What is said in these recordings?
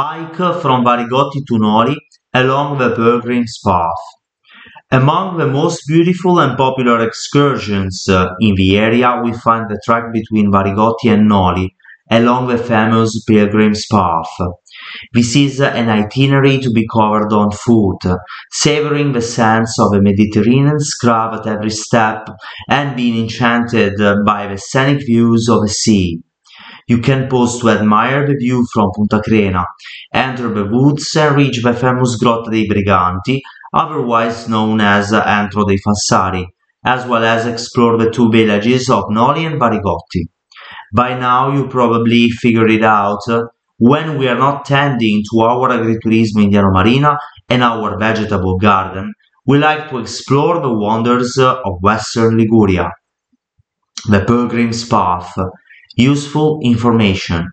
Hike from Varigotti to Noli along the Pilgrim's Path. Among the most beautiful and popular excursions uh, in the area, we find the track between Varigotti and Noli along the famous Pilgrim's Path. This is an itinerary to be covered on foot, savoring the sands of the Mediterranean scrub at every step and being enchanted by the scenic views of the sea. You can pause to admire the view from Punta Crena, enter the woods and reach the famous Grotta dei Briganti, otherwise known as Antro dei Falsari, as well as explore the two villages of Noli and Varigotti. By now you probably figured it out. Uh, when we are not tending to our agriturismo in Diano Marina and our vegetable garden, we like to explore the wonders uh, of Western Liguria. The Pilgrim's Path. Useful information.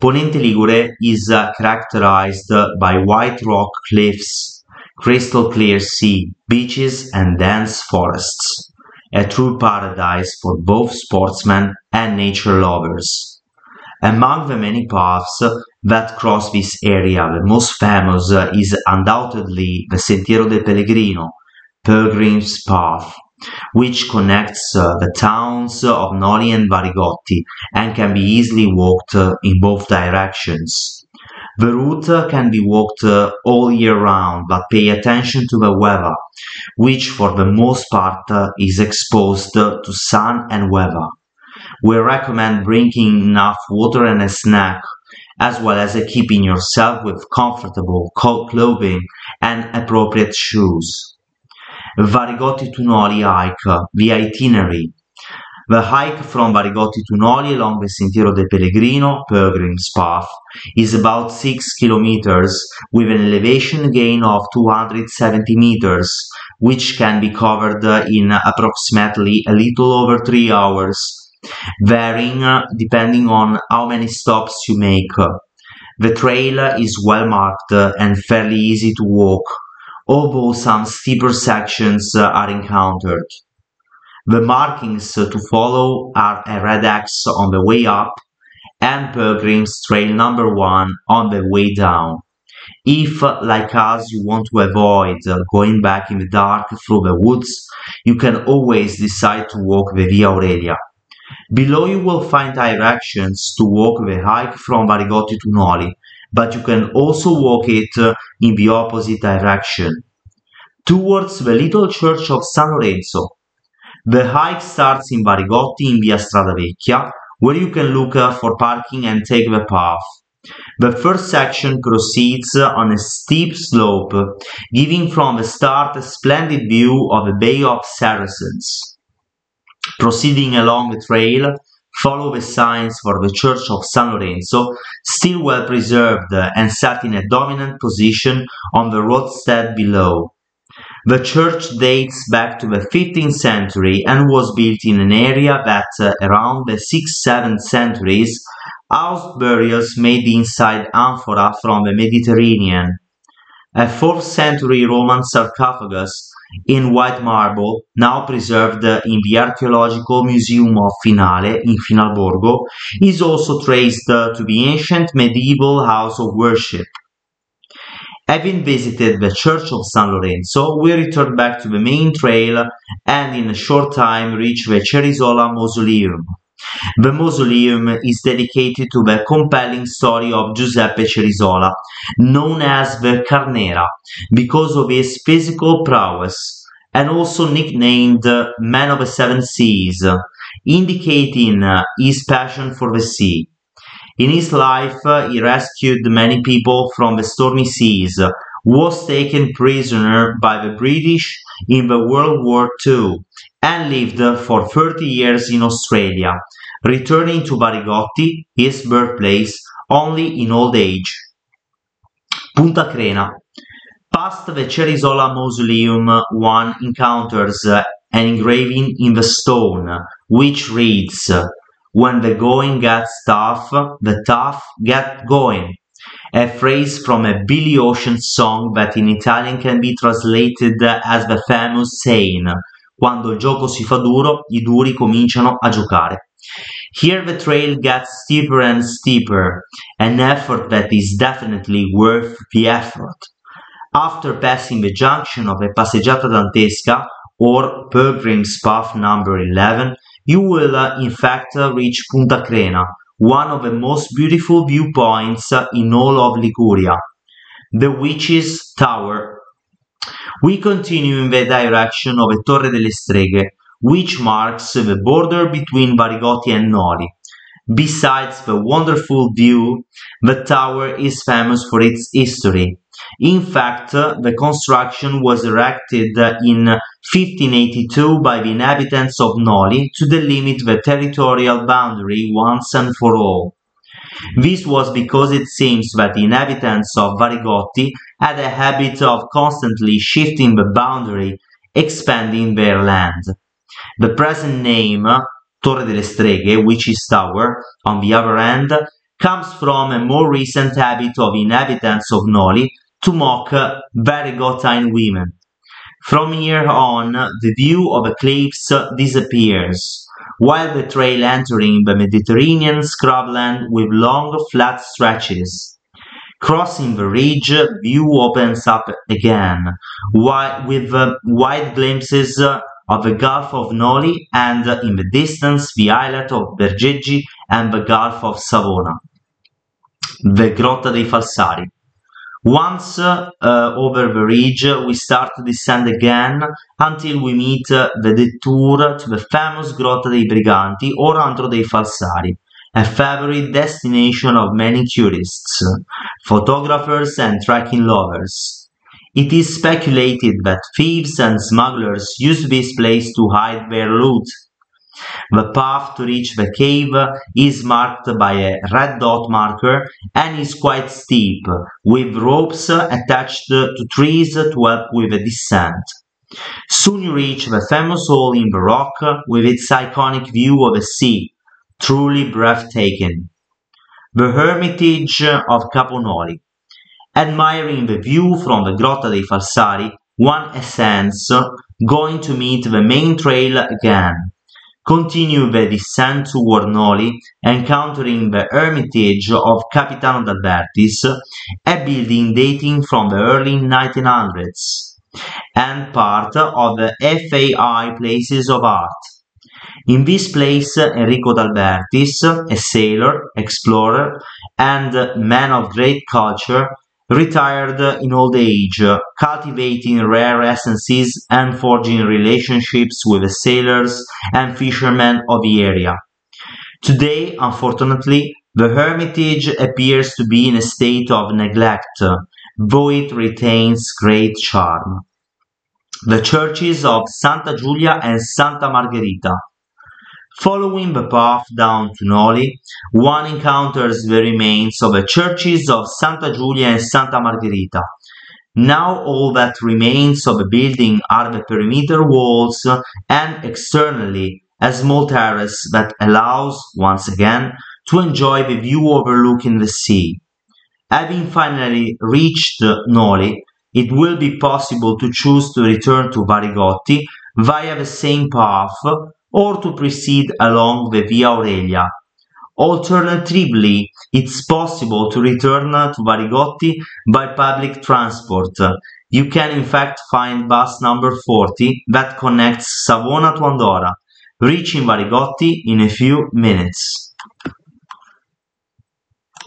Ponente Ligure is uh, characterized by white rock cliffs, crystal clear sea, beaches, and dense forests a true paradise for both sportsmen and nature lovers. Among the many paths that cross this area, the most famous is undoubtedly the Sentiero del Pellegrino, Pilgrim's Path, which connects uh, the towns of Noli and Varigotti and can be easily walked uh, in both directions. The route can be walked uh, all year round, but pay attention to the weather, which for the most part uh, is exposed to sun and weather. We recommend bringing enough water and a snack, as well as keeping yourself with comfortable coat clothing and appropriate shoes. Varigotti to Noli hike, the itinerary. The hike from Varigotti to Noli along the Sentiero del Pellegrino pilgrim's path is about 6 kilometers with an elevation gain of 270 meters, which can be covered in approximately a little over 3 hours, varying uh, depending on how many stops you make. The trail is well marked uh, and fairly easy to walk, although some steeper sections uh, are encountered. The markings uh, to follow are a red X on the way up and Pilgrim's Trail number 1 on the way down. If, uh, like us, you want to avoid going back in the dark through the woods, you can always decide to walk the Via Aurelia. Below you will find directions to walk the hike from Varigotti to Noli, but you can also walk it in the opposite direction. Towards the little church of San Lorenzo, the hike starts in Varigotti in Via Strada Vecchia, where you can look uh, for parking and take the path. The first section proceeds on a steep slope, giving from the start a splendid view of the Bay of Saracens. Proceeding along the trail, follow the signs for the Church of San Lorenzo, still well preserved and set in a dominant position on the roadstead below. The church dates back to the 15th century and was built in an area that, uh, around the 6th-7th centuries, housed burials made inside amphora from the Mediterranean. A 4th century Roman sarcophagus in white marble, now preserved in the Archaeological Museum of Finale in Finalborgo, is also traced to the ancient medieval house of worship. Having visited the Church of San Lorenzo, we return back to the main trail and in a short time reach the Cerisola Mausoleum. The mausoleum is dedicated to the compelling story of Giuseppe Cerisola, known as the Carnera, because of his physical prowess, and also nicknamed Man of the Seven Seas, indicating his passion for the sea. In his life, he rescued many people from the stormy seas, was taken prisoner by the British in the World War II, and lived for 30 years in Australia, returning to Varigotti, his birthplace, only in old age. Punta Crena. Past the Cerisola Mausoleum, one encounters an engraving in the stone, which reads when the going gets tough, the tough get going. A phrase from a Billy Ocean song that in Italian can be translated as the famous saying Quando il gioco si fa duro, i duri cominciano a giocare. Here the trail gets steeper and steeper, an effort that is definitely worth the effort. After passing the junction of the Passeggiata Dantesca, or Pilgrim's Path number 11, you will uh, in fact uh, reach Punta Crena, one of the most beautiful viewpoints uh, in all of Liguria, the Witch's Tower. We continue in the direction of the Torre delle Streghe, which marks the border between Varigotti and Noli. Besides the wonderful view, the tower is famous for its history. In fact, uh, the construction was erected uh, in 1582 by the inhabitants of Noli to delimit the territorial boundary once and for all. This was because it seems that the inhabitants of Varigotti had a habit of constantly shifting the boundary, expanding their land. The present name, Torre delle Streghe, which is tower, on the other hand, comes from a more recent habit of inhabitants of Noli to mock Varigottine women. From here on, the view of cliffs disappears, while the trail entering the Mediterranean scrubland with long flat stretches. Crossing the ridge, view opens up again, with uh, wide glimpses of the Gulf of Noli and in the distance the islet of Bergeggi and the Gulf of Savona. The Grotta dei Falsari. Once uh, over the ridge, we start to descend again until we meet uh, the detour to the famous Grotta dei Briganti or Antro dei Falsari, a favorite destination of many tourists, photographers and trekking lovers. It is speculated that thieves and smugglers use this place to hide their loot the path to reach the cave is marked by a red dot marker and is quite steep, with ropes attached to trees to help with the descent. Soon you reach the famous hole in the rock with its iconic view of the sea, truly breathtaking. The Hermitage of Caponoli. Admiring the view from the Grotta dei Falsari, one ascends, going to meet the main trail again continue the descent toward Noli, encountering the Hermitage of Capitano d'Albertis, a building dating from the early 1900s, and part of the FAI Places of Art. In this place, Enrico d'Albertis, a sailor, explorer, and man of great culture, retired in old age, cultivating rare essences and forging relationships with the sailors and fishermen of the area. Today, unfortunately, the hermitage appears to be in a state of neglect, though it retains great charm. The churches of Santa Giulia and Santa Margherita Following the path down to Noli, one encounters the remains of the churches of Santa Giulia and Santa Margherita. Now all that remains of the building are the perimeter walls and externally a small terrace that allows, once again, to enjoy the view overlooking the sea. Having finally reached Noli, it will be possible to choose to return to Varigotti via the same path or to proceed along the Via Aurelia. Alternatively, it's possible to return to Varigotti by public transport. You can in fact find bus number 40 that connects Savona to Andora, reaching Varigotti in a few minutes.